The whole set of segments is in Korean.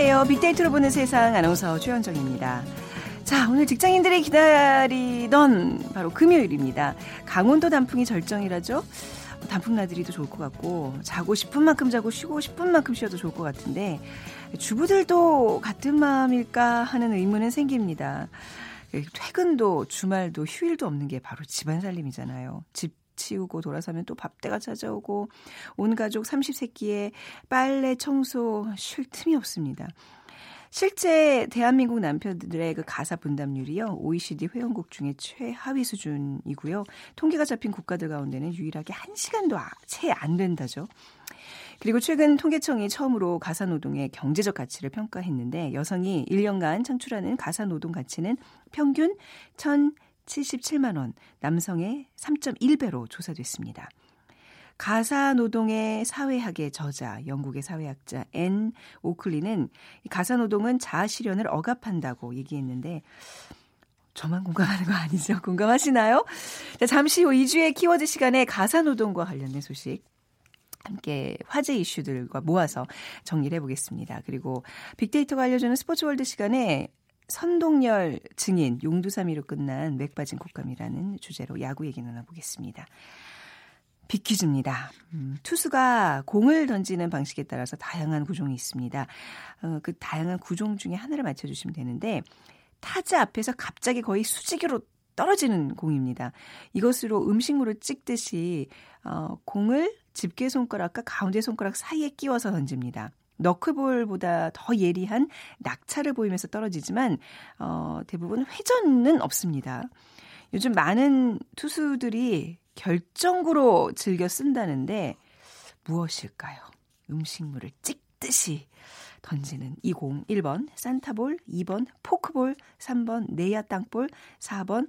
안녕하세요. 빅데이터로 보는 세상 아나운서 최현정입니다. 자, 오늘 직장인들이 기다리던 바로 금요일입니다. 강원도 단풍이 절정이라죠? 단풍 나들이도 좋을 것 같고, 자고 싶은 만큼 자고 쉬고 싶은 만큼 쉬어도 좋을 것 같은데, 주부들도 같은 마음일까 하는 의문은 생깁니다. 퇴근도 주말도 휴일도 없는 게 바로 집안 살림이잖아요. 집 치우고 돌아서면 또 밥때가 찾아오고 온 가족 30세끼에 빨래 청소 쉴 틈이 없습니다. 실제 대한민국 남편들의 그 가사 분담률이요. OECD 회원국 중에 최하위 수준이고요. 통계가 잡힌 국가들 가운데는 유일하게 1시간도 아, 채안 된다죠. 그리고 최근 통계청이 처음으로 가사 노동의 경제적 가치를 평가했는데 여성이 1년간 창출하는 가사 노동 가치는 평균 1,077만 원, 남성의 3.1배로 조사됐습니다. 가사 노동의 사회학의 저자, 영국의 사회학자 앤 오클리는 가사 노동은 자아 실현을 억압한다고 얘기했는데 저만 공감하는 거 아니죠? 공감하시나요? 자, 잠시 후 이 주의 키워드 시간에 가사 노동과 관련된 소식 함께 화제 이슈들과 모아서 정리를 해보겠습니다. 그리고 빅데이터가 알려주는 스포츠월드 시간에 선동열 증인 용두사미로 끝난 맥빠진 콧감이라는 주제로 야구 얘기 나눠보겠습니다. 빅퀴즈입니다. 음, 투수가 공을 던지는 방식에 따라서 다양한 구종이 있습니다. 어, 그 다양한 구종 중에 하나를 맞춰주시면 되는데 타자 앞에서 갑자기 거의 수직으로 떨어지는 공입니다. 이것으로 음식물을 찍듯이 어, 공을 집게 손가락과 가운데 손가락 사이에 끼워서 던집니다. 너클볼보다 더 예리한 낙차를 보이면서 떨어지지만 어, 대부분 회전은 없습니다. 요즘 많은 투수들이 결정구로 즐겨 쓴다는데 무엇일까요? 음식물을 찍듯이 던지는 이공 1번 산타볼, 2번 포크볼, 3번 네야 땅볼, 4번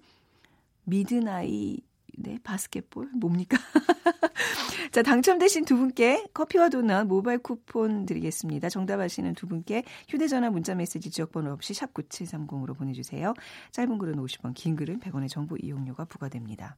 미드나이 네, 바스켓볼 뭡니까? 자, 당첨되신 두 분께 커피와 도넛 모바일 쿠폰 드리겠습니다. 정답 아시는 두 분께 휴대전화 문자 메시지 지역번호 없이 샵 9730으로 보내주세요. 짧은 글은 50원, 긴 글은 100원의 정보 이용료가 부과됩니다.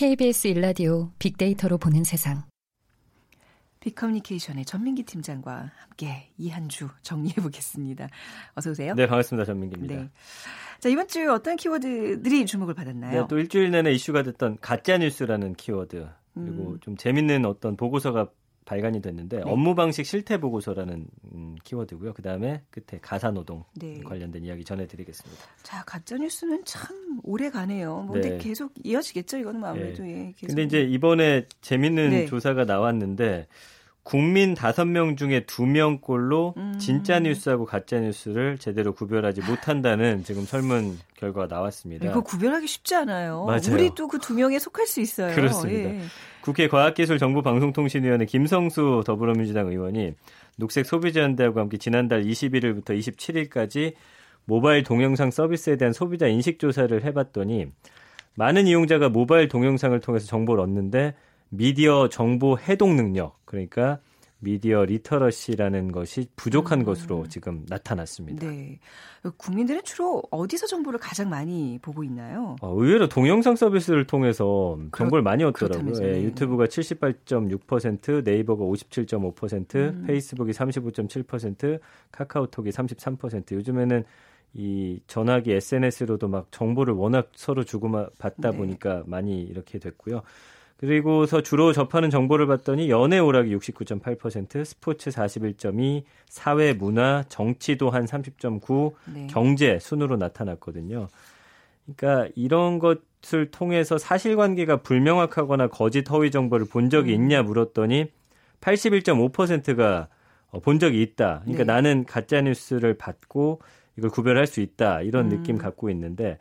KBS 일라디오 빅데이터로 보는 세상. 빅커뮤니케이션의 전민기 팀장과 함께 이 한 주 정리해 보겠습니다. 어서 오세요. 네, 반갑습니다. 전민기입니다. 네. 자, 이번 주 어떤 키워드들이 주목을 받았나요? 네, 또 일주일 내내 이슈가 됐던 가짜 뉴스라는 키워드. 그리고 음. 좀 재밌는 어떤 보고서가 발간이 됐는데 네. 업무 방식 실태 보고서라는 음, 키워드고요. 그 다음에 끝에 가사 노동 네. 관련된 이야기 전해드리겠습니다. 자 가짜 뉴스는 참 오래 가네요. 뭐 네. 근데 계속 이어지겠죠. 이거는 뭐 아무래도 네. 예. 계속. 근데 이제 이번에 재밌는 네. 조사가 나왔는데 국민 5명 중에 2명꼴로 음. 진짜 뉴스하고 가짜 뉴스를 제대로 구별하지 못한다는 지금 설문 결과가 나왔습니다. 이거 구별하기 쉽지 않아요. 맞아요. 우리도 그 두 명에 속할 수 있어요. 그렇습니다. 예. 국회 과학기술정보방송통신위원회 김성수 더불어민주당 의원이 녹색 소비자연대하고 함께 지난달 21일부터 27일까지 모바일 동영상 서비스에 대한 소비자 인식 조사를 해봤더니 많은 이용자가 모바일 동영상을 통해서 정보를 얻는데 미디어 정보 해독 능력 그러니까 미디어 literacy라는 것이 부족한 음. 것으로 지금 나타났습니다. 네. 국민들은 주로 어디서 정보를 가장 많이 보고 있나요? 어, 의외로 동영상 서비스를 통해서 정보를 많이 얻더라고요. 예, 유튜브가 78.6%, 네이버가 57.5%, 음. 페이스북이 35.7%, 카카오톡이 33%. 요즘에는 이 전화기 SNS로도 막 정보를 워낙 서로 주고받다 네. 보니까 많이 이렇게 됐고요. 그리고서 주로 접하는 정보를 봤더니 연애 오락이 69.8%, 스포츠 41.2, 사회 문화, 정치도 한 30.9, 네. 경제 순으로 나타났거든요. 그러니까 이런 것을 통해서 사실관계가 불명확하거나 거짓 허위 정보를 본 적이 음. 있냐 물었더니 81.5%가 어, 본 적이 있다. 그러니까 네. 나는 가짜 뉴스를 받고 이걸 구별할 수 있다. 이런 음. 느낌 갖고 있는데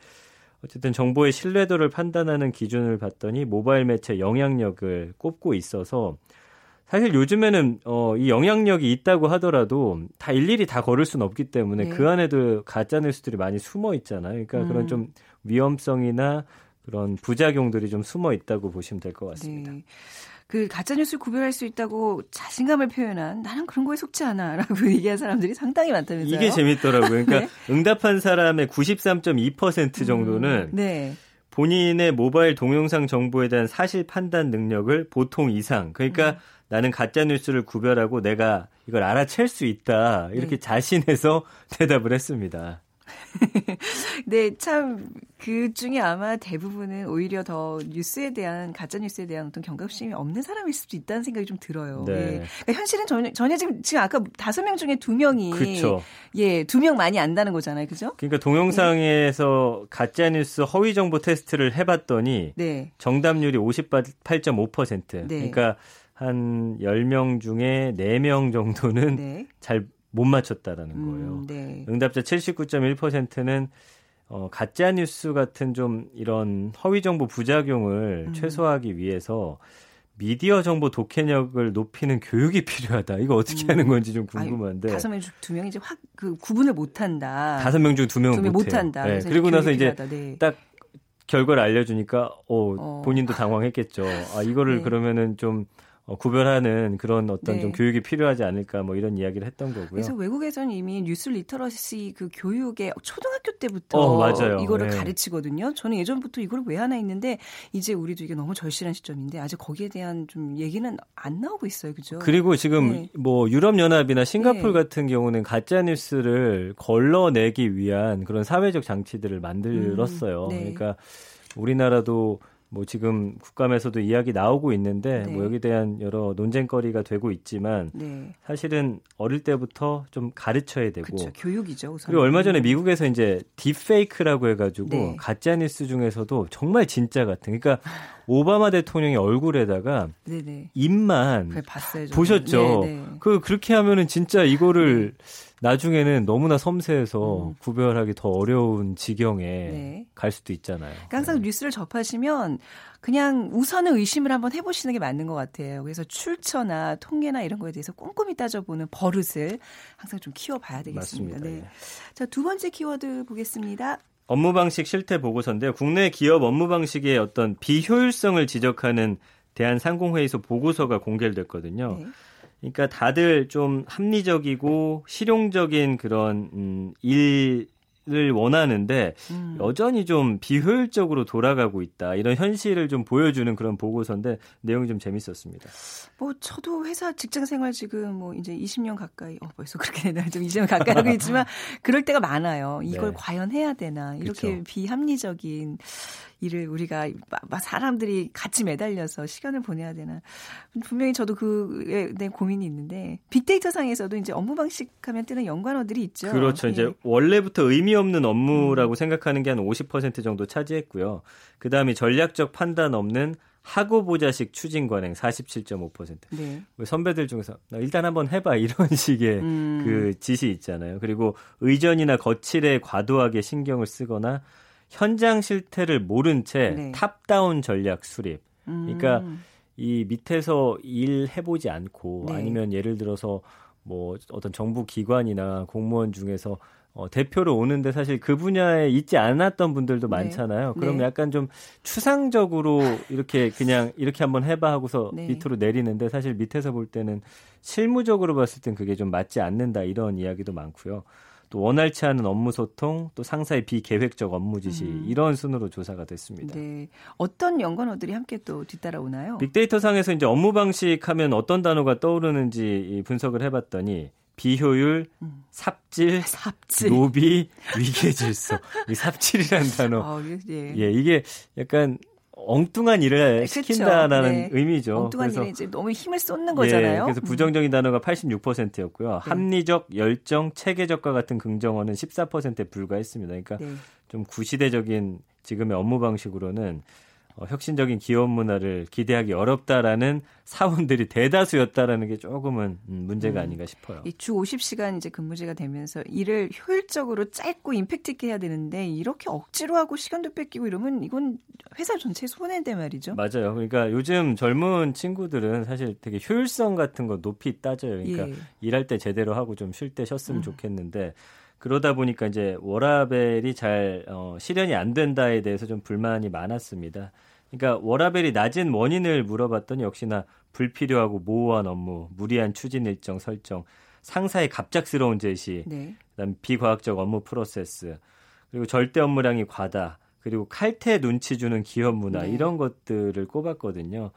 어쨌든 정보의 신뢰도를 판단하는 기준을 봤더니 모바일 매체 영향력을 꼽고 있어서 사실 요즘에는 어, 이 영향력이 있다고 하더라도 다 일일이 다 걸을 수는 없기 때문에 네. 그 안에도 가짜 뉴스들이 많이 숨어 있잖아요. 그러니까 음. 그런 좀 위험성이나 그런 부작용들이 좀 숨어 있다고 보시면 될 것 같습니다. 네. 그 가짜뉴스 구별할 수 있다고 자신감을 표현한 나는 그런 거에 속지 않아 라고 얘기한 사람들이 상당히 많다면서요. 이게 재밌더라고요. 그러니까 네? 응답한 사람의 93.2% 정도는 음, 네. 본인의 모바일 동영상 정보에 대한 사실 판단 능력을 보통 이상. 그러니까 음. 나는 가짜 뉴스를 구별하고 내가 이걸 알아챌 수 있다. 이렇게 네. 자신해서 대답을 했습니다. 네, 참, 그 중에 아마 대부분은 오히려 더 뉴스에 대한, 가짜뉴스에 대한 어떤 경각심이 없는 사람일 수도 있다는 생각이 좀 들어요. 네. 예. 그러니까 현실은 전혀, 전혀 지금, 지금 아까 다섯 명 중에 두 명이. 그쵸. 예, 두 명 많이 안다는 거잖아요. 그죠? 그러니까 동영상에서 네. 가짜뉴스 허위정보 테스트를 해봤더니. 네. 정답률이 58.5%. 네. 그러니까 한 10명 중에 4명 정도는 네. 잘 못 맞췄다라는 음, 거예요. 음, 네. 응답자 79.1%는 어, 가짜 뉴스 같은 좀 이런 허위 정보 부작용을 음. 최소화하기 위해서 미디어 정보 독해력을 높이는 교육이 필요하다. 이거 어떻게 음. 하는 건지 좀 궁금한데. 다섯 명 중 두 명이 이제 확 그 구분을 못 한다. 다섯 명 중 두 명은 못 한다. 네. 그리고 나서 이제 네. 딱 결과를 알려주니까 어, 어. 본인도 당황했겠죠. 아 이거를 네. 그러면은 좀 어, 구별하는 그런 어떤 네. 좀 교육이 필요하지 않을까 뭐 이런 이야기를 했던 거고요. 그래서 외국에서는 이미 뉴스 literacy 그 교육에 초등학교 때부터 어, 맞아요. 이거를 네. 가르치거든요. 저는 예전부터 이걸 왜 하나 했는데 이제 우리도 이게 너무 절실한 시점인데 아직 거기에 대한 좀 얘기는 안 나오고 있어요. 그죠? 그리고 지금 네. 뭐 유럽 연합이나 싱가폴 네. 같은 경우는 가짜 뉴스를 걸러내기 위한 그런 사회적 장치들을 만들었어요. 음, 네. 그러니까 우리나라도 뭐 지금 국감에서도 이야기 나오고 있는데 네. 뭐 여기에 대한 여러 논쟁거리가 되고 있지만 네. 사실은 어릴 때부터 좀 가르쳐야 되고 그쵸, 교육이죠. 우선. 그리고 얼마 전에 미국에서 이제 딥페이크라고 해가지고 네. 가짜 뉴스 중에서도 정말 진짜 같은 그러니까 오바마 대통령의 얼굴에다가 네네. 입만 봤어요, 보셨죠. 네. 그 그렇게 하면은 진짜 이거를 네. 나중에는 너무나 섬세해서 음. 구별하기 더 어려운 지경에 네. 갈 수도 있잖아요. 그러니까 항상 네. 뉴스를 접하시면 그냥 우선은 의심을 한번 해보시는 게 맞는 것 같아요. 그래서 출처나 통계나 이런 거에 대해서 꼼꼼히 따져보는 버릇을 항상 좀 키워봐야 되겠습니다. 맞습니다. 네. 네. 자, 두 번째 키워드 보겠습니다. 업무 방식 실태 보고서인데요. 국내 기업 업무 방식의 어떤 비효율성을 지적하는 대한상공회의소 보고서가 공개됐거든요. 네. 그러니까 다들 좀 합리적이고 실용적인 그런 음, 일 을 원하는데 음. 여전히 좀 비효율적으로 돌아가고 있다 이런 현실을 좀 보여주는 그런 보고서인데 내용이 좀 재밌었습니다. 뭐 저도 회사 직장 생활 지금 뭐 이제 20년 가까이 어 벌써 그렇게 되나 좀 20년 가까이 하고 있지만 그럴 때가 많아요. 이걸 네. 과연 해야 되나 이렇게 그쵸. 비합리적인 일을 우리가 사람들이 같이 매달려서 시간을 보내야 되나. 분명히 저도 그에 대한 고민이 있는데 빅데이터 상에서도 이제 업무 방식 하면 뜨는 연관어들이 있죠. 그렇죠. 예. 이제 원래부터 의미 없는 업무라고 음. 생각하는 게 한 50% 정도 차지했고요. 그다음에 전략적 판단 없는 하고 보자식 추진 관행 47.5%. 네. 선배들 중에서 일단 한번 해봐 이런 식의 음. 그 지시 있잖아요. 그리고 의전이나 거칠에 과도하게 신경을 쓰거나 현장 실태를 모른 채 네. 탑다운 전략 수립. 그러니까 음. 이 밑에서 일 해보지 않고 네. 아니면 예를 들어서 뭐 어떤 정부 기관이나 공무원 중에서 어, 대표로 오는데 사실 그 분야에 있지 않았던 분들도 네. 많잖아요. 네. 그럼 네. 약간 좀 추상적으로 이렇게 그냥 이렇게 한번 해봐 하고서 네. 밑으로 내리는데 사실 밑에서 볼 때는 실무적으로 봤을 땐 그게 좀 맞지 않는다 이런 이야기도 많고요. 또 원활치 않은 업무 소통, 또 상사의 비계획적 업무 지시 음. 이런 순으로 조사가 됐습니다. 네. 어떤 연관어들이 함께 또 뒤따라오나요? 빅데이터 상에서 이제 업무 방식 하면 어떤 단어가 떠오르는지 분석을 해 봤더니 비효율, 음. 삽질, 삽질, 노비, 위계 질서. 이 삽질이라는 단어. 어, 예. 예, 이게 약간 엉뚱한 일을 네, 시킨다라는 네. 의미죠. 엉뚱한 일에 이제 너무 힘을 쏟는 거잖아요. 예, 그래서 음. 부정적인 음. 단어가 86%였고요. 네. 합리적, 열정, 체계적과 같은 긍정어는 14%에 불과했습니다. 그러니까 네. 좀 구시대적인 지금의 업무 방식으로는 어, 혁신적인 기업 문화를 기대하기 어렵다라는 사원들이 대다수였다라는 게 조금은 음, 문제가 음. 아닌가 싶어요. 주 50시간 이제 근무제가 되면서 일을 효율적으로 짧고 임팩트 있게 해야 되는데 이렇게 억지로 하고 시간도 뺏기고 이러면 이건 회사 전체에 손해인데 말이죠. 맞아요. 그러니까 요즘 젊은 친구들은 사실 되게 효율성 같은 거 높이 따져요. 그러니까 예. 일할 때 제대로 하고 좀 쉴 때 쉬었으면 음. 좋겠는데 그러다 보니까 이제 워라벨이 잘 어, 실현이 안 된다에 대해서 좀 불만이 많았습니다. 그러니까 워라벨이 낮은 원인을 물어봤더니 역시나 불필요하고 모호한 업무, 무리한 추진 일정 설정, 상사의 갑작스러운 제시, 네. 그다음 비과학적 업무 프로세스, 그리고 절대 업무량이 과다, 그리고 칼퇴 눈치 주는 기업 문화 네. 이런 것들을 꼽았거든요.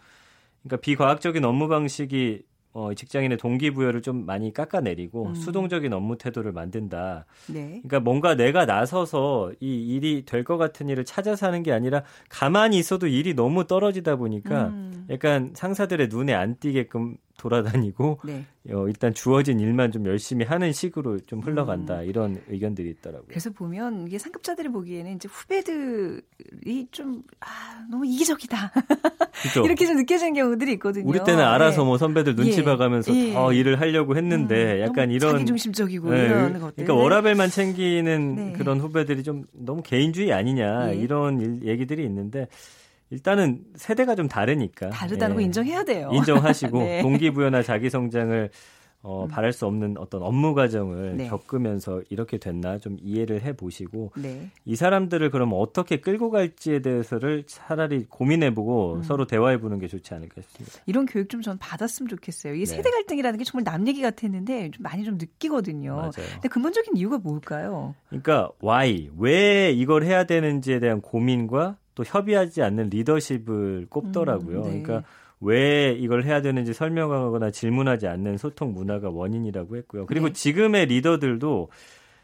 그러니까 비과학적인 업무 방식이 어, 직장인의 동기부여를 좀 많이 깎아내리고 음. 수동적인 업무 태도를 만든다. 네. 그러니까 뭔가 내가 나서서 이 일이 될 것 같은 일을 찾아서 하는 게 아니라 가만히 있어도 일이 너무 떨어지다 보니까 음. 약간 상사들의 눈에 안 띄게끔 돌아다니고 네. 어, 일단 주어진 일만 좀 열심히 하는 식으로 좀 흘러간다 음. 이런 의견들이 있더라고요. 그래서 보면 이게 상급자들이 보기에는 이제 후배들이 좀 아, 너무 이기적이다 이렇게 좀 느껴지는 경우들이 있거든요. 우리 때는 알아서 네. 뭐 선배들 눈치 예. 봐가면서 예. 더 일을 하려고 했는데 음, 약간 이런 자기 중심적이고 네. 이런 것들. 그러니까 워라벨만 챙기는 네. 그런 후배들이 좀 너무 개인주의 아니냐 예. 이런 일, 얘기들이 있는데. 일단은 세대가 좀 다르니까 다르다는 예. 거 인정해야 돼요. 인정하시고 네. 동기부여나 자기 성장을 어, 음. 바랄 수 없는 어떤 업무 과정을 네. 겪으면서 이렇게 됐나 좀 이해를 해 보시고 네. 이 사람들을 그럼 어떻게 끌고 갈지에 대해서를 차라리 고민해 보고 음. 서로 대화해 보는 게 좋지 않을까 싶습니다. 이런 교육 좀 전 받았으면 좋겠어요. 이 네. 세대 갈등이라는 게 정말 남 얘기 같았는데 좀 많이 좀 느끼거든요. 맞아요. 근데 근본적인 이유가 뭘까요? 그러니까 why 왜 이걸 해야 되는지에 대한 고민과 또 협의하지 않는 리더십을 꼽더라고요. 음, 네. 그러니까 왜 이걸 해야 되는지 설명하거나 질문하지 않는 소통 문화가 원인이라고 했고요. 그리고 네. 지금의 리더들도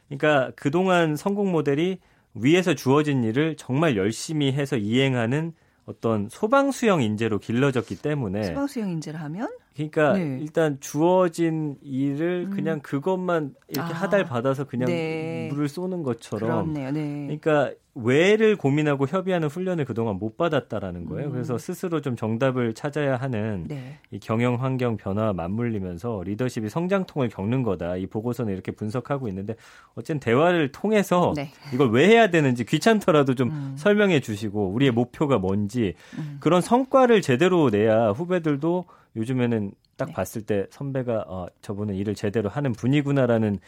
그러니까 그동안 성공 모델이 위에서 주어진 일을 정말 열심히 해서 이행하는 어떤 소방수형 인재로 길러졌기 때문에 소방수형 인재를 하면 그러니까 네. 일단 주어진 일을 음. 그냥 그것만 이렇게 아. 하달 받아서 그냥 네. 물을 쏘는 것처럼 그렇네요. 네. 그러니까 왜를 고민하고 협의하는 훈련을 그동안 못 받았다라는 거예요. 음. 그래서 스스로 좀 정답을 찾아야 하는 네. 이 경영 환경 변화와 맞물리면서 리더십이 성장통을 겪는 거다. 이 보고서는 이렇게 분석하고 있는데 어쨌든 대화를 통해서 네. 이걸 왜 해야 되는지 귀찮더라도 좀 음. 설명해 주시고 우리의 목표가 뭔지 음. 그런 성과를 제대로 내야 후배들도 요즘에는 딱 네. 봤을 때 선배가 어, 저분은 일을 제대로 하는 분이구나라는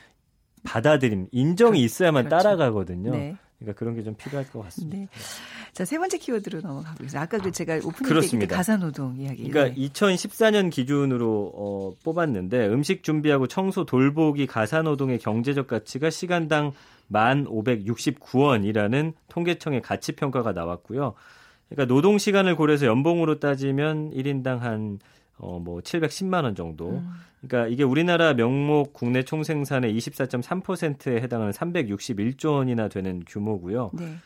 받아들임, 인정이 그, 있어야만 그렇죠. 따라가거든요. 네. 그러니까 그런 게 좀 필요할 것 같습니다. 네. 자, 세 번째 키워드로 넘어가겠습니다. 아까 그 제가 오프닝 때 가사노동 이야기. 그러니까 네. 2014년 기준으로 어, 뽑았는데 음식 준비하고 청소 돌보기 가사노동의 경제적 가치가 시간당 1,569원이라는 통계청의 가치 평가가 나왔고요. 그러니까 노동 시간을 고려해서 연봉으로 따지면 1인당 한 어, 뭐 710만 원 정도. 음. 그러니까 이게 우리나라 명목 국내 총생산의 24.3%에 해당하는 361조 원이나 되는 규모고요. 네.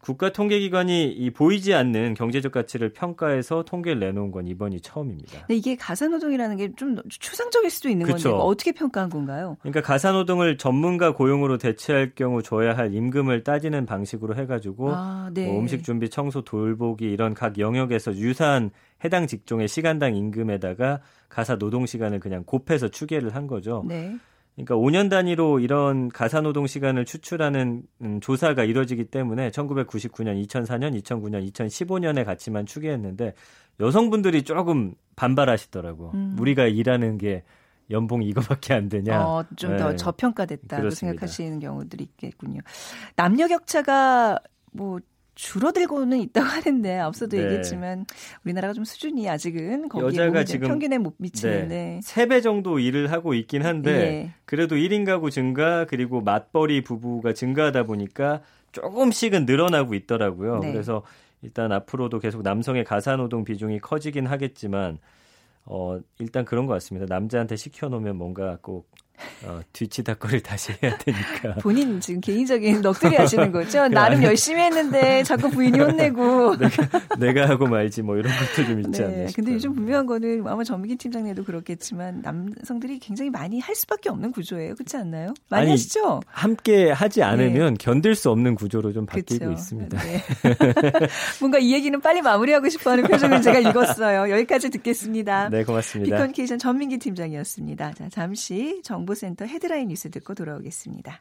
국가통계기관이 이 보이지 않는 경제적 가치를 평가해서 통계를 내놓은 건 이번이 처음입니다. 네, 이게 가사노동이라는 게 좀 추상적일 수도 있는. 건데 어떻게 평가한 건가요? 그러니까 가사노동을 전문가 고용으로 대체할 경우 줘야 할 임금을 따지는 방식으로 해가지고 아, 네. 뭐 음식 준비, 청소, 돌보기 이런 각 영역에서 유사한 해당 직종의 시간당 임금에다가 가사 노동 시간을 그냥 곱해서 추계를 한 거죠. 네. 그러니까 5년 단위로 이런 가사 노동 시간을 추출하는 음, 조사가 이루어지기 때문에 1999년, 2004년, 2009년, 2015년의 가치만 추계했는데 여성분들이 조금 반발하시더라고. 음. 우리가 일하는 게 연봉이 이거밖에 안 되냐. 어, 좀더 네. 저평가됐다고 생각하시는 경우들이 있겠군요. 남녀 격차가 뭐 줄어들고는 있다고 하는데 앞서도 네. 얘기했지만 우리나라가 좀 수준이 아직은 여자가 지금 평균에 못 미치는데 네. 3배 정도 일을 하고 있긴 한데 네. 그래도 1인 가구 증가 그리고 맞벌이 부부가 증가하다 보니까 조금씩은 늘어나고 있더라고요. 네. 그래서 일단 앞으로도 계속 남성의 가사노동 비중이 커지긴 하겠지만 어 일단 그런 것 같습니다. 남자한테 시켜놓으면 뭔가 꼭 어, 뒤치다거리를 다시 해야 되니까. 본인 지금 개인적인 넋두리 하시는 거죠? 나름 열심히 했는데 자꾸 부인이 혼내고. 내가, 내가, 하고 말지 뭐 이런 것도 좀 있지 네, 않나 싶어요. 근데 요즘 분명한 거는 아마 전민기 팀장님도 그렇겠지만 남성들이 굉장히 많이 할 수밖에 없는 구조예요. 그렇지 않나요? 많이 아니, 하시죠? 함께 하지 않으면 네. 견딜 수 없는 구조로 좀 바뀌고 그쵸. 있습니다. 네. 뭔가 이 얘기는 빨리 마무리하고 싶어하는 표정을 제가 읽었어요. 여기까지 듣겠습니다. 네, 고맙습니다. 비컨케이션 전민기 팀장이었습니다. 자, 잠시 정보 정보센터 헤드라인 뉴스 듣고 돌아오겠습니다.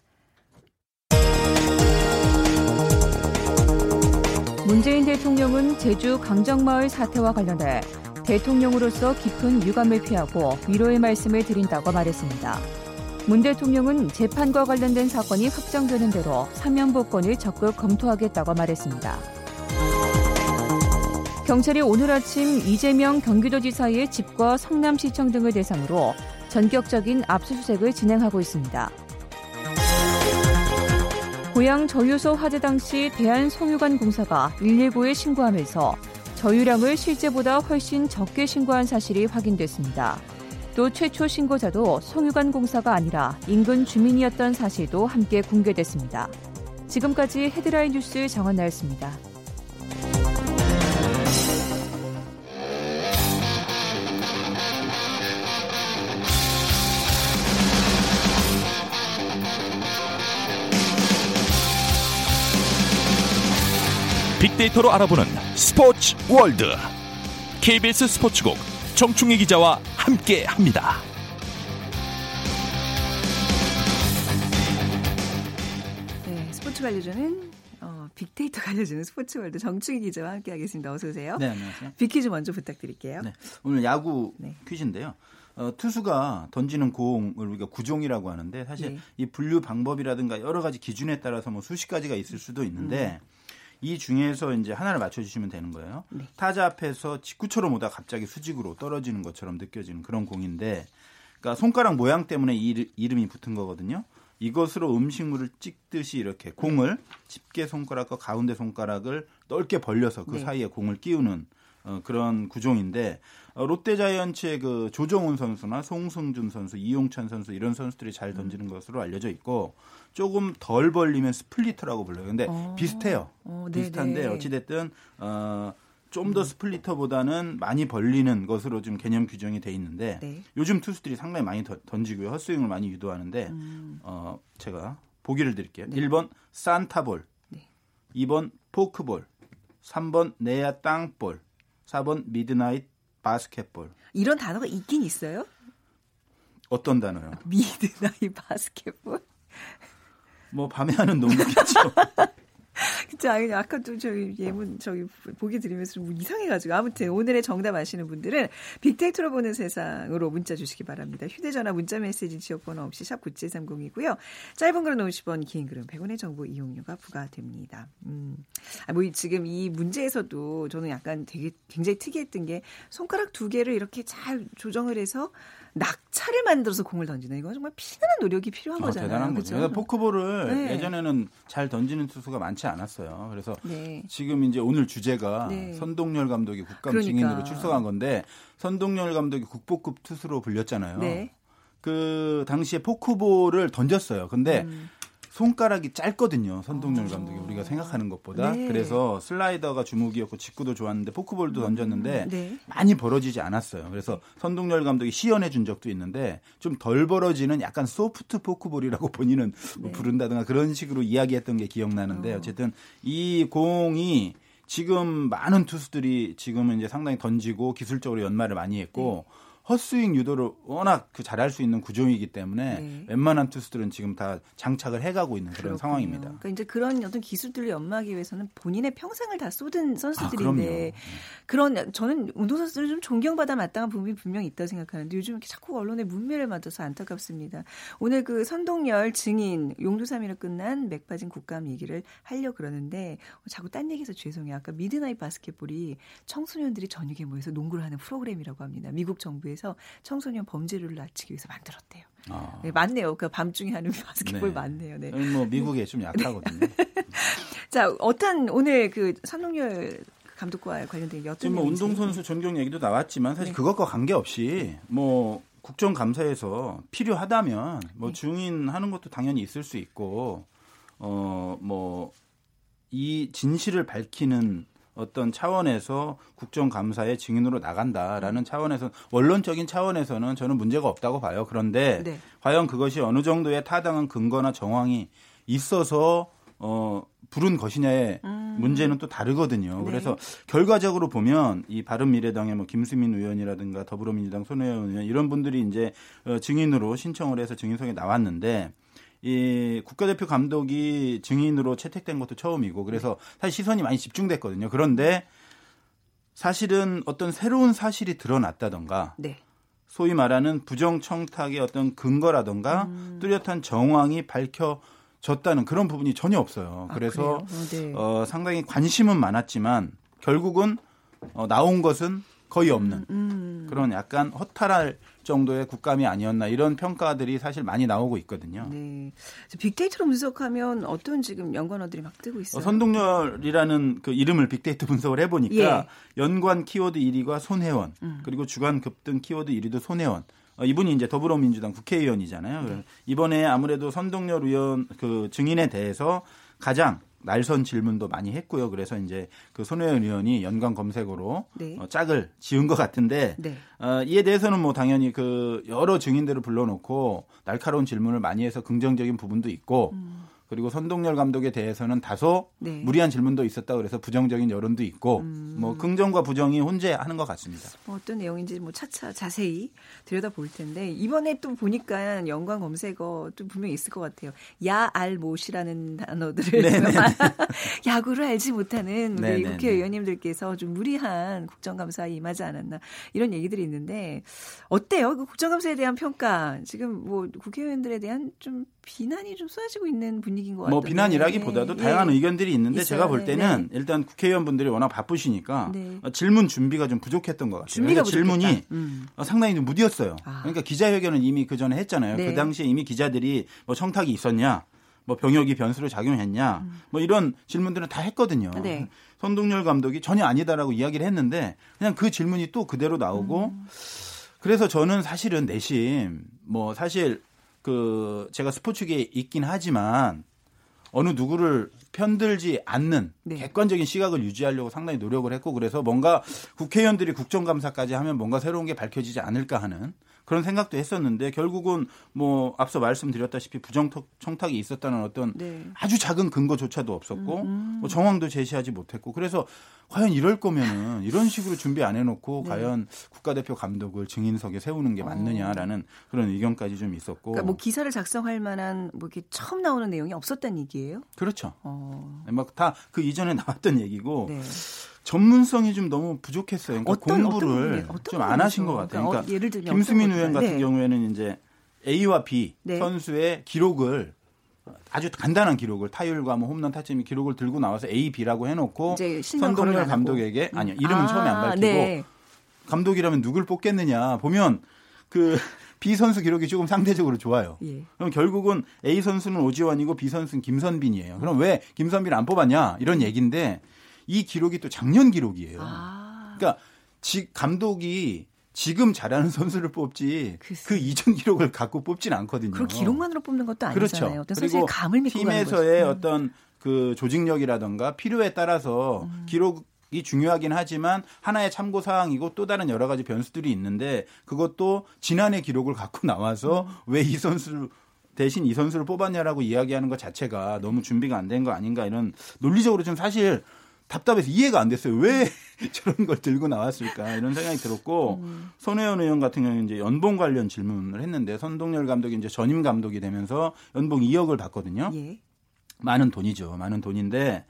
문재인 대통령은 제주 강정마을 사태와 관련해 대통령으로서 깊은 유감을 표하고 위로의 말씀을 드린다고 말했습니다. 문 대통령은 재판과 관련된 사건이 확정되는 대로 사면 복권을 적극 검토하겠다고 말했습니다. 경찰이 오늘 아침 이재명 경기도지사의 집과 성남시청 등을 대상으로 전격적인 압수수색을 진행하고 있습니다. 고향 저유소 화재 당시 대한송유관 공사가 119에 신고하면서 저유량을 실제보다 훨씬 적게 신고한 사실이 확인됐습니다. 또 최초 신고자도 송유관 공사가 아니라 인근 주민이었던 사실도 함께 공개됐습니다. 지금까지 헤드라인 뉴스 정한나였습니다. 빅데이터로 알아보는 스포츠 월드 KBS 스포츠국 정충희 기자와 함께합니다. 네, 스포츠 골라주는 어, 빅데이터 골라주는 스포츠 월드 정충희 기자와 함께하겠습니다. 어서 오세요. 네, 안녕하세요. 빅퀴즈 먼저 부탁드릴게요. 네, 오늘 야구 네. 퀴즈인데요. 어, 투수가 던지는 공을 우리가 구종이라고 하는데 사실 네. 이 분류 방법이라든가 여러 가지 기준에 따라서 뭐 수십 가지가 있을 수도 있는데 이 중에서 이제 하나를 맞춰주시면 되는 거예요. 네. 타자 앞에서 직구처럼 오다 갑자기 수직으로 떨어지는 것처럼 느껴지는 그런 공인데, 그러니까 손가락 모양 때문에 이 이름이 붙은 거거든요. 이것으로 음식물을 찍듯이 이렇게 공을 집게 손가락과 가운데 손가락을 넓게 벌려서 그 네. 사이에 공을 끼우는 어, 그런 구종인데 어, 롯데자이언츠의 그 조정훈 선수나 송승준 선수, 이용찬 선수 이런 선수들이 잘 던지는 것으로 알려져 있고 조금 덜 벌리면 스플리터라고 불러요. 근데 어. 비슷해요. 어. 비슷한데 어찌 됐든 어, 좀더 스플리터보다는 많이 벌리는 것으로 좀 개념 규정이 돼 있는데 네. 요즘 투수들이 상당히 많이 던- 던지고요. 헛스윙을 많이 유도하는데 음. 어, 제가 보기를 드릴게요. 네. 1번 산타볼, 네. 2번 포크볼, 3번 내야 땅볼, 4번 midnight basketball. 이런 단어가 있긴 있어요? 어떤 단어요? midnight basketball? 뭐 밤에 하는 농구겠죠. 진짜 아니, 아까도 저희 예문 저기 보기 드리면서 좀 이상해가지고 아무튼 오늘의 정답 아시는 분들은 빅데이터로 보는 세상으로 문자 주시기 바랍니다. 휴대전화 문자 메시지 지역번호 없이 샵 9730이고요. 짧은 글은 50원, 긴 글은 100원의 정보 이용료가 부과됩니다. 음. 아, 뭐 이- 지금 이 문제에서도 저는 약간 되게 굉장히 특이했던 게 손가락 두 개를 이렇게 잘 조정을 해서 낙차를 만들어서 공을 던지는 이건 정말 피나는 노력이 필요한 어, 거잖아요. 대단한 거죠. 포크볼을 네. 예전에는 잘 던지는 투수가 많지 않았어요. 그래서 네. 지금 이제 오늘 주제가 네. 선동열 감독이 국감 그러니까. 증인으로 출석한 건데 선동열 감독이 국보급 투수로 불렸잖아요. 네. 그 당시에 포크볼을 던졌어요. 근데 음. 손가락이 짧거든요. 선동열 감독이 우리가 생각하는 것보다. 네. 그래서 슬라이더가 주무기였고 직구도 좋았는데 포크볼도 던졌는데 네. 많이 벌어지지 않았어요. 그래서 선동열 감독이 시연해 준 적도 있는데 좀 덜 벌어지는 약간 소프트 포크볼이라고 본인은 뭐 네. 부른다든가 그런 식으로 이야기했던 게 기억나는데 어. 어쨌든 이 공이 지금 많은 투수들이 지금은 이제 상당히 던지고 기술적으로 연말을 많이 했고 네. 헛스윙 유도를 워낙 그 잘할 수 있는 구종이기 때문에 네. 웬만한 투수들은 지금 다 장착을 해가고 있는 그런 그렇군요. 상황입니다. 그러니까 이제 그런 어떤 기술들을 연마하기 위해서는 본인의 평생을 다 쏟은 아, 선수들인데 그런 저는 운동 선수들을 좀 존경받아 마땅한 부분이 분명히 있다고 생각하는데 요즘 이렇게 자꾸 언론의 문매를 맞아서 안타깝습니다. 오늘 그 선동열 증인 용두사미로 끝난 맥빠진 국감 얘기를 하려 그러는데 자꾸 딴 얘기해서 죄송해요. 아까 midnight basketball이 청소년들이 저녁에 모여서 농구를 하는 프로그램이라고 합니다. 미국 정부에서 청소년 범죄를 낮추기 위해서 만들었대요. 아. 네, 맞네요. 그 밤중에 하는 바스켓볼 네. 맞네요. 네. 뭐 미국에 좀 약하거든요. 자, 어떤 오늘 그 선동열 감독과 관련된 어떤 지금 뭐 내용인지. 운동 선수 전경 얘기도 나왔지만 사실 네. 그것과 관계없이 뭐 국정감사에서 필요하다면 뭐 네. 증인하는 것도 당연히 있을 수 있고 어 뭐 이 진실을 밝히는 어떤 차원에서 국정감사에 증인으로 나간다라는 차원에서 원론적인 차원에서는 저는 문제가 없다고 봐요. 그런데 네. 과연 그것이 어느 정도의 타당한 근거나 정황이 있어서 어 부른 것이냐의 문제는 또 다르거든요. 음. 네. 그래서 결과적으로 보면 이 바른미래당의 뭐 김수민 의원이라든가 더불어민주당 손혜원 의원 이런 분들이 이제 어, 증인으로 신청을 해서 증인석에 나왔는데 이 국가대표 감독이 증인으로 채택된 것도 처음이고 그래서 사실 시선이 많이 집중됐거든요. 그런데 사실은 어떤 새로운 사실이 드러났다던가 네. 소위 말하는 부정청탁의 어떤 근거라던가 음. 뚜렷한 정황이 밝혀졌다는 그런 부분이 전혀 없어요. 아, 그래서? 어, 네. 어, 상당히 관심은 많았지만 결국은 어, 나온 것은 거의 없는 음, 음. 그런 약간 허탈할 정도의 국감이 아니었나 이런 평가들이 사실 많이 나오고 있거든요. 네. 빅데이터로 분석하면 어떤 지금 연관어들이 막 뜨고 있어요? 어, 선동열이라는 그 이름을 빅데이터 분석을 해보니까 예. 연관 키워드 1위가 손혜원 음. 그리고 주간 급등 키워드 1위도 손혜원 어, 이분이 이제 더불어민주당 국회의원이잖아요. 네. 이번에 아무래도 선동열 의원 그 증인에 대해서 가장 날선 질문도 많이 했고요. 그래서 이제 그 손혜원 의원이 연관 검색어로 네. 어, 짝을 지은 것 같은데 네. 어, 이에 대해서는 뭐 당연히 그 여러 증인들을 불러놓고 날카로운 질문을 많이 해서 긍정적인 부분도 있고 음. 그리고 선동열 감독에 대해서는 다소 네. 무리한 질문도 있었다 그래서 부정적인 여론도 있고 음. 뭐 긍정과 부정이 혼재하는 것 같습니다. 뭐 어떤 내용인지 뭐 차차 자세히 들여다 볼 텐데 이번에 또 보니까 연관 검색어 좀 분명히 있을 것 같아요. 야알못이라는 단어들을 네, 네, 네. 야구를 알지 못하는 우리 네네네. 국회의원님들께서 좀 무리한 국정감사에 임하지 않았나 이런 얘기들이 있는데 어때요? 그 국정감사에 대한 평가 지금 뭐 국회의원들에 대한 좀 비난이 좀 쏟아지고 있는 분위기인 것뭐 같아요. 뭐 비난이라기보다도 네. 다양한 예. 의견들이 있는데 있어요. 제가 볼 때는 네. 일단 국회의원분들이 워낙 바쁘시니까 네. 질문 준비가 좀 부족했던 것 같아요. 준비가 질문이 음. 상당히 좀 무디었어요. 아. 그러니까 기자회견은 이미 그 전에 했잖아요. 네. 그 당시에 이미 기자들이 뭐 청탁이 있었냐, 뭐 병역이 변수로 작용했냐, 음. 뭐 이런 질문들은 다 했거든요. 네. 선동열 감독이 전혀 아니다라고 이야기를 했는데 그냥 그 질문이 또 그대로 나오고. 음. 그래서 저는 사실은 내심 뭐 사실 그 제가 스포츠계에 있긴 하지만 어느 누구를 편들지 않는 네. 객관적인 시각을 유지하려고 상당히 노력을 했고 그래서 뭔가 국회의원들이 국정감사까지 하면 뭔가 새로운 게 밝혀지지 않을까 하는 그런 생각도 했었는데 결국은 뭐 앞서 말씀드렸다시피 부정 청탁이 있었다는 어떤 네. 아주 작은 근거조차도 없었고 음. 뭐 정황도 제시하지 못했고 그래서 과연 이럴 거면은 이런 식으로 준비 안 해놓고 네. 과연 국가대표 감독을 증인석에 세우는 게 맞느냐라는 어. 그런 의견까지 좀 있었고. 그러니까 뭐 기사를 작성할 만한 뭐 이렇게 처음 나오는 내용이 없었다는 얘기예요? 그렇죠. 어. 막다 그 이전에 나왔던 얘기고. 네. 전문성이 좀 너무 부족했어요. 그러니까 어떤, 공부를 좀 안 하신 것 같아요. 그러니까, 그러니까 예를 들면 김수민 의원 같은 네. 경우에는 이제 A와 B 네. 선수의 기록을 아주 간단한 기록을 타율과 뭐 홈런 타점이 기록을 들고 나와서 A, B라고 해놓고 선동열 감독에게 아니요 이름은 아, 처음에 안 밝히고 네. 감독이라면 누굴 뽑겠느냐 보면 그 B 선수 기록이 조금 상대적으로 좋아요. 예. 그럼 결국은 A 선수는 오지환이고 B 선수는 김선빈이에요. 그럼 왜 김선빈 안 뽑았냐 이런 얘기인데 이 기록이 또 작년 기록이에요. 아. 그러니까 지, 감독이 지금 잘하는 선수를 뽑지 글쎄. 그 이전 기록을 갖고 뽑지는 않거든요. 그 기록만으로 뽑는 것도 아니잖아요. 그렇죠. 그리고 감을 믿고 팀에서의 어떤 그 조직력이라던가 필요에 따라서 음. 기록 이 중요하긴 하지만 하나의 참고 사항이고 또 다른 여러 가지 변수들이 있는데 그것도 지난해 기록을 갖고 나와서 음. 왜이 선수를 대신 이 선수를 뽑았냐라고 이야기하는 것 자체가 너무 준비가 안 된 거 아닌가 이런 논리적으로 좀 사실 답답해서 이해가 안 됐어요. 왜 저런 걸 들고 나왔을까 이런 생각이 들었고 음. 손혜원 의원 같은 경우는 이제 연봉 관련 질문을 했는데 선동열 감독이 이제 전임 감독이 되면서 연봉 2억을 받거든요. 예. 많은 돈이죠. 많은 돈인데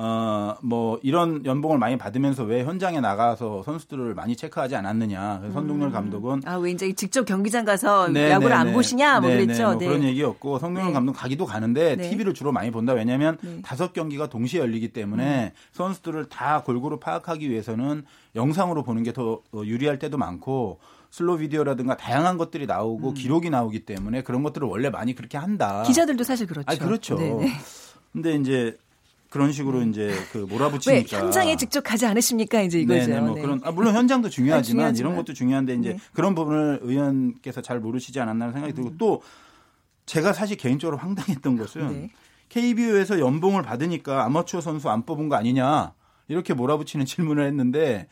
어, 뭐, 이런 연봉을 많이 받으면서 왜 현장에 나가서 선수들을 많이 체크하지 않았느냐. 그래서 선동열 음. 감독은. 아, 왜 이제 직접 경기장 가서 네, 야구를 네, 안 네. 보시냐? 뭐 네, 네 그랬죠. 뭐 그런 얘기였고, 선동열 감독 가기도 가는데 TV를 주로 많이 본다. 왜냐면 다섯 경기가 동시에 열리기 때문에 음. 선수들을 다 골고루 파악하기 위해서는 영상으로 보는 게 더 유리할 때도 많고, 슬로 비디오라든가 다양한 것들이 나오고 음. 기록이 나오기 때문에 그런 것들을 원래 많이 그렇게 한다. 기자들도 사실 그렇죠. 아, 그렇죠. 네네. 근데 이제 그런 식으로 네. 이제 그 몰아붙이니까 왜 현장에 직접 가지 않으십니까 이제 이거죠. 네네, 뭐 네. 그런 아, 물론 현장도 중요하지만, 이런 것도 중요한데 이제 네. 그런 부분을 의원께서 잘 모르시지 않았나 생각이 들고 음. 또 제가 사실 개인적으로 황당했던 것은 네. KBO에서 연봉을 받으니까 아마추어 선수 안 뽑은 거 아니냐 이렇게 몰아붙이는 질문을 했는데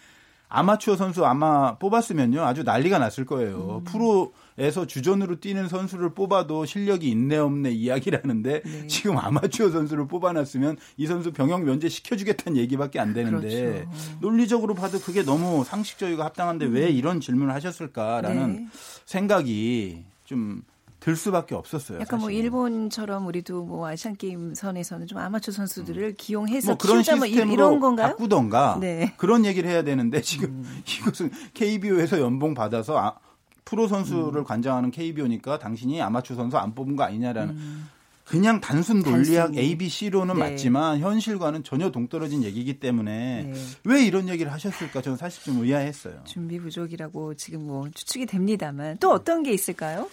아마추어 선수 아마 뽑았으면요 아주 난리가 났을 거예요. 음. 프로 에서 주전으로 뛰는 선수를 뽑아도 실력이 있네 없네 이야기를 하는데 네. 지금 아마추어 선수를 뽑아놨으면 이 선수 병역 면제 시켜주겠다는 얘기밖에 안 되는데 그렇죠. 논리적으로 봐도 그게 너무 상식적이고 합당한데 음. 왜 이런 질문을 하셨을까라는 네. 생각이 좀 들 수밖에 없었어요. 약간 뭐 사실은. 뭐 일본처럼 우리도 뭐 아시안 게임 선에서는 좀 아마추어 선수들을 음. 기용해서 뭐 그런 뭐 시스템으로 이런 건가요? 바꾸던가 네. 그런 얘기를 해야 되는데 지금 음. 이것은 KBO에서 연봉 받아서 아, 프로 선수를 음. 관장하는 KBO니까 당신이 아마추어 선수 안 뽑은 거 아니냐라는 음. 그냥 단순 논리학 단순히. A, B, C로는 네. 맞지만 현실과는 전혀 동떨어진 얘기이기 때문에 네. 왜 이런 얘기를 하셨을까 저는 사실 좀 의아했어요. 준비 부족이라고 지금 뭐 추측이 됩니다만 또 어떤 게 있을까요?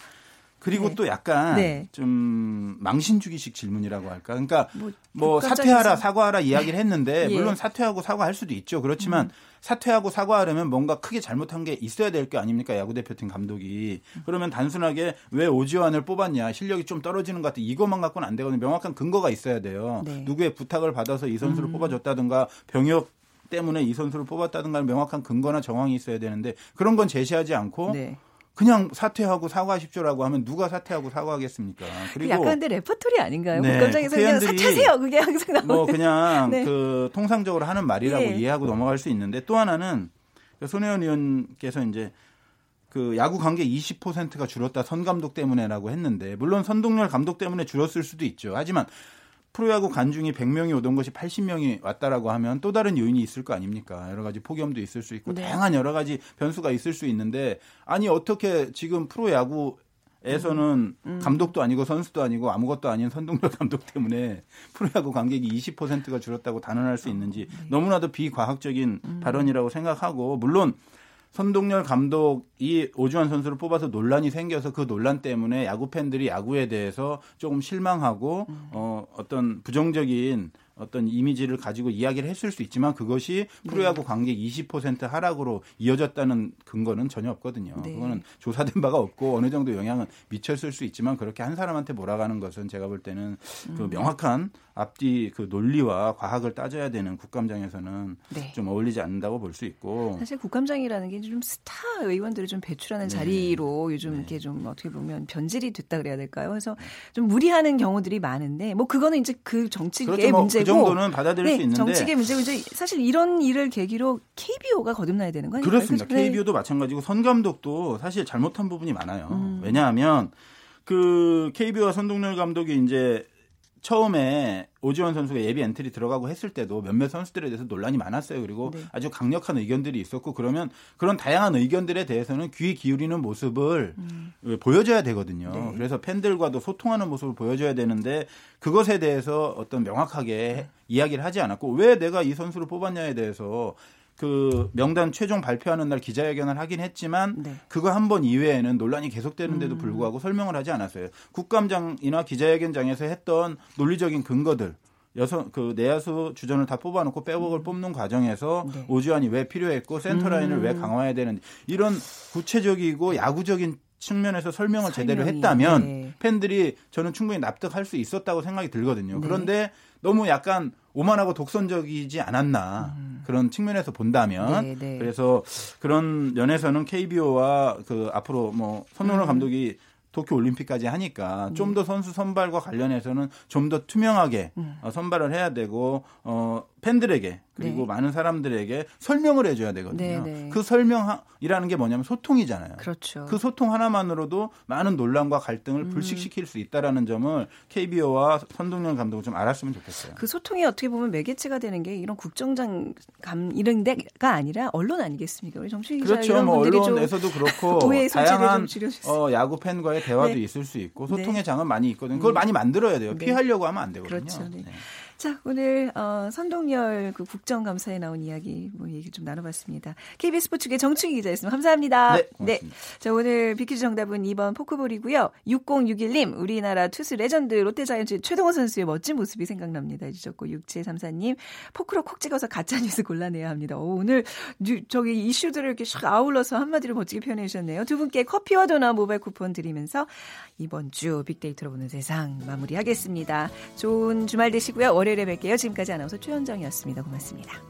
그리고 네. 또 약간 네. 좀 망신주기식 질문이라고 할까. 그러니까 뭐, 뭐 사퇴하라 사과하라 이야기를 했는데 예. 물론 사퇴하고 사과할 수도 있죠. 그렇지만 음. 사퇴하고 사과하려면 뭔가 크게 잘못한 게 있어야 될 게 아닙니까 야구 대표팀 감독이 그러면 단순하게 왜 오지환을 뽑았냐 실력이 좀 떨어지는 것 같아 이것만 갖고는 안 되거든요 명확한 근거가 있어야 돼요 네. 누구의 부탁을 받아서 이 선수를 음. 뽑아줬다든가 병역 때문에 이 선수를 뽑았다든가 명확한 근거나 정황이 있어야 되는데 그런 건 제시하지 않고 네. 그냥 사퇴하고 사과하십시오라고 하면 누가 사퇴하고 사과하겠습니까? 그리고 약간 근데 레퍼토리 아닌가요? 네, 국감장에서 그냥 사퇴하세요. 그게 항상 나오는. 뭐 그냥 네. 그 통상적으로 하는 말이라고 예. 이해하고 넘어갈 수 있는데 또 하나는 그 손혜원 의원께서 이제 그 야구 관객 20%가 줄었다 선 감독 때문에라고 했는데 물론 선동열 감독 때문에 줄었을 수도 있죠. 하지만 프로야구 관중이 100명이 오던 것이 80명이 왔다라고 하면 또 다른 요인이 있을 거 아닙니까? 여러 가지 폭염도 있을 수 있고 네. 다양한 여러 가지 변수가 있을 수 있는데 아니 어떻게 지금 프로야구 에서는 음. 감독도 아니고 선수도 아니고 아무것도 아닌 선동열 감독 때문에 프로야구 관객이 20%가 줄었다고 단언할 수 있는지 네. 너무나도 비과학적인 음. 발언이라고 생각하고 물론 선동열 감독이 오주환 선수를 뽑아서 논란이 생겨서 그 논란 때문에 야구 팬들이 야구에 대해서 조금 실망하고 음. 어 어떤 부정적인 어떤 이미지를 가지고 이야기를 했을 수 있지만 그것이 프로야구 네. 관객 20% 하락으로 이어졌다는 근거는 전혀 없거든요. 네. 그거는 조사된 바가 없고 어느 정도 영향은 미쳤을 수 있지만 그렇게 한 사람한테 몰아가는 것은 제가 볼 때는 그 음. 명확한 앞뒤 그 논리와 과학을 따져야 되는 국감장에서는 네. 좀 어울리지 않는다고 볼 수 있고 사실 국감장이라는 게 좀 스타 의원들을 좀 배출하는 네. 자리로 요즘 네. 이렇게 좀 어떻게 보면 변질이 됐다 그래야 될까요? 그래서 좀 무리하는 경우들이 많은데 뭐 그거는 이제 그 정치계의 그렇죠. 뭐 문제 그 정도는 받아들일 네, 수 있는데 정치계 문제고 이제 사실 이런 일을 계기로 KBO가 거듭나야 되는 거예요. 그렇습니다. 네. KBO도 마찬가지고 선 감독도 사실 잘못한 부분이 많아요. 음. 왜냐하면 그 KBO와 선동열 감독이 이제 처음에 오지환 선수가 예비 엔트리 들어가고 했을 때도 몇몇 선수들에 대해서 논란이 많았어요. 그리고 네. 아주 강력한 의견들이 있었고 그러면 그런 다양한 의견들에 대해서는 귀 기울이는 모습을 음. 보여줘야 되거든요. 네. 그래서 팬들과도 소통하는 모습을 보여줘야 되는데 그것에 대해서 어떤 명확하게 네. 이야기를 하지 않았고 왜 내가 이 선수를 뽑았냐에 대해서 그 명단 최종 발표하는 날 기자회견을 하긴 했지만 네. 그거 한 번 이외에는 논란이 계속되는데도 음. 불구하고 설명을 하지 않았어요. 국감장이나 기자회견장에서 했던 논리적인 근거들 여성 그 내야수 주전을 다 뽑아놓고 빼곡을 음. 뽑는 과정에서 네. 오주환이 왜 필요했고 센터 라인을 음. 왜 강화해야 되는지 이런 구체적이고 야구적인 측면에서 설명을 설명이, 제대로 했다면 네. 팬들이 저는 충분히 납득할 수 있었다고 생각이 들거든요. 네. 그런데 너무 약간 오만하고 독선적이지 않았나 음. 그런 측면에서 본다면 네, 네. 그래서 그런 면에서는 KBO와 그 앞으로 뭐 손흥민 음. 감독이 도쿄 올림픽까지 하니까 음. 좀더 선수 선발과 관련해서는 좀 더 투명하게 음. 어, 선발을 해야 되고 어 팬들에게 그리고 네. 많은 사람들에게 설명을 해줘야 되거든요. 네, 네. 그 설명이라는 게 뭐냐면 소통이잖아요. 그렇죠. 그 소통 하나만으로도 많은 논란과 갈등을 음. 불식시킬 수 있다라는 점을 KBO와 선동열 감독은 좀 알았으면 좋겠어요. 그 소통이 어떻게 보면 매개체가 되는 게 이런 국감장 이런 데가 아니라 언론 아니겠습니까? 우리 정충희 기자 그렇죠. 이런 뭐 언론에서도 그렇고 다양한 어, 야구 팬과의 대화도 네. 있을 수 있고 소통의 네. 장은 많이 있거든요. 그걸 음. 많이 만들어야 돼요. 네. 피하려고 하면 안 되거든요. 그렇죠. 네. 자, 오늘 어, 선동열 그 국정감사에 나온 이야기 뭐 얘기 좀 나눠봤습니다. KBS 스포츠국 정충희 기자였습니다. 감사합니다. 네, 네. 자, 오늘 빅퀴즈 정답은 2번 포크볼이고요. 6061님, 우리나라 투수 레전드 롯데자이언츠 최동원 선수의 멋진 모습이 생각납니다. 해주셨고 6734님, 포크로 콕 찍어서 가짜뉴스 골라내야 합니다. 오, 오늘 저기 이슈들을 이렇게 샥 아울러서 한마디로 멋지게 표현해 주셨네요. 두 분께 커피와 도넛 모바일 쿠폰 드리면서 이번 주 빅데이터로 보는 세상 마무리하겠습니다. 좋은 주말 되시고요. 월요일에 뵐게요. 지금까지 아나운서 최현정이었습니다. 고맙습니다.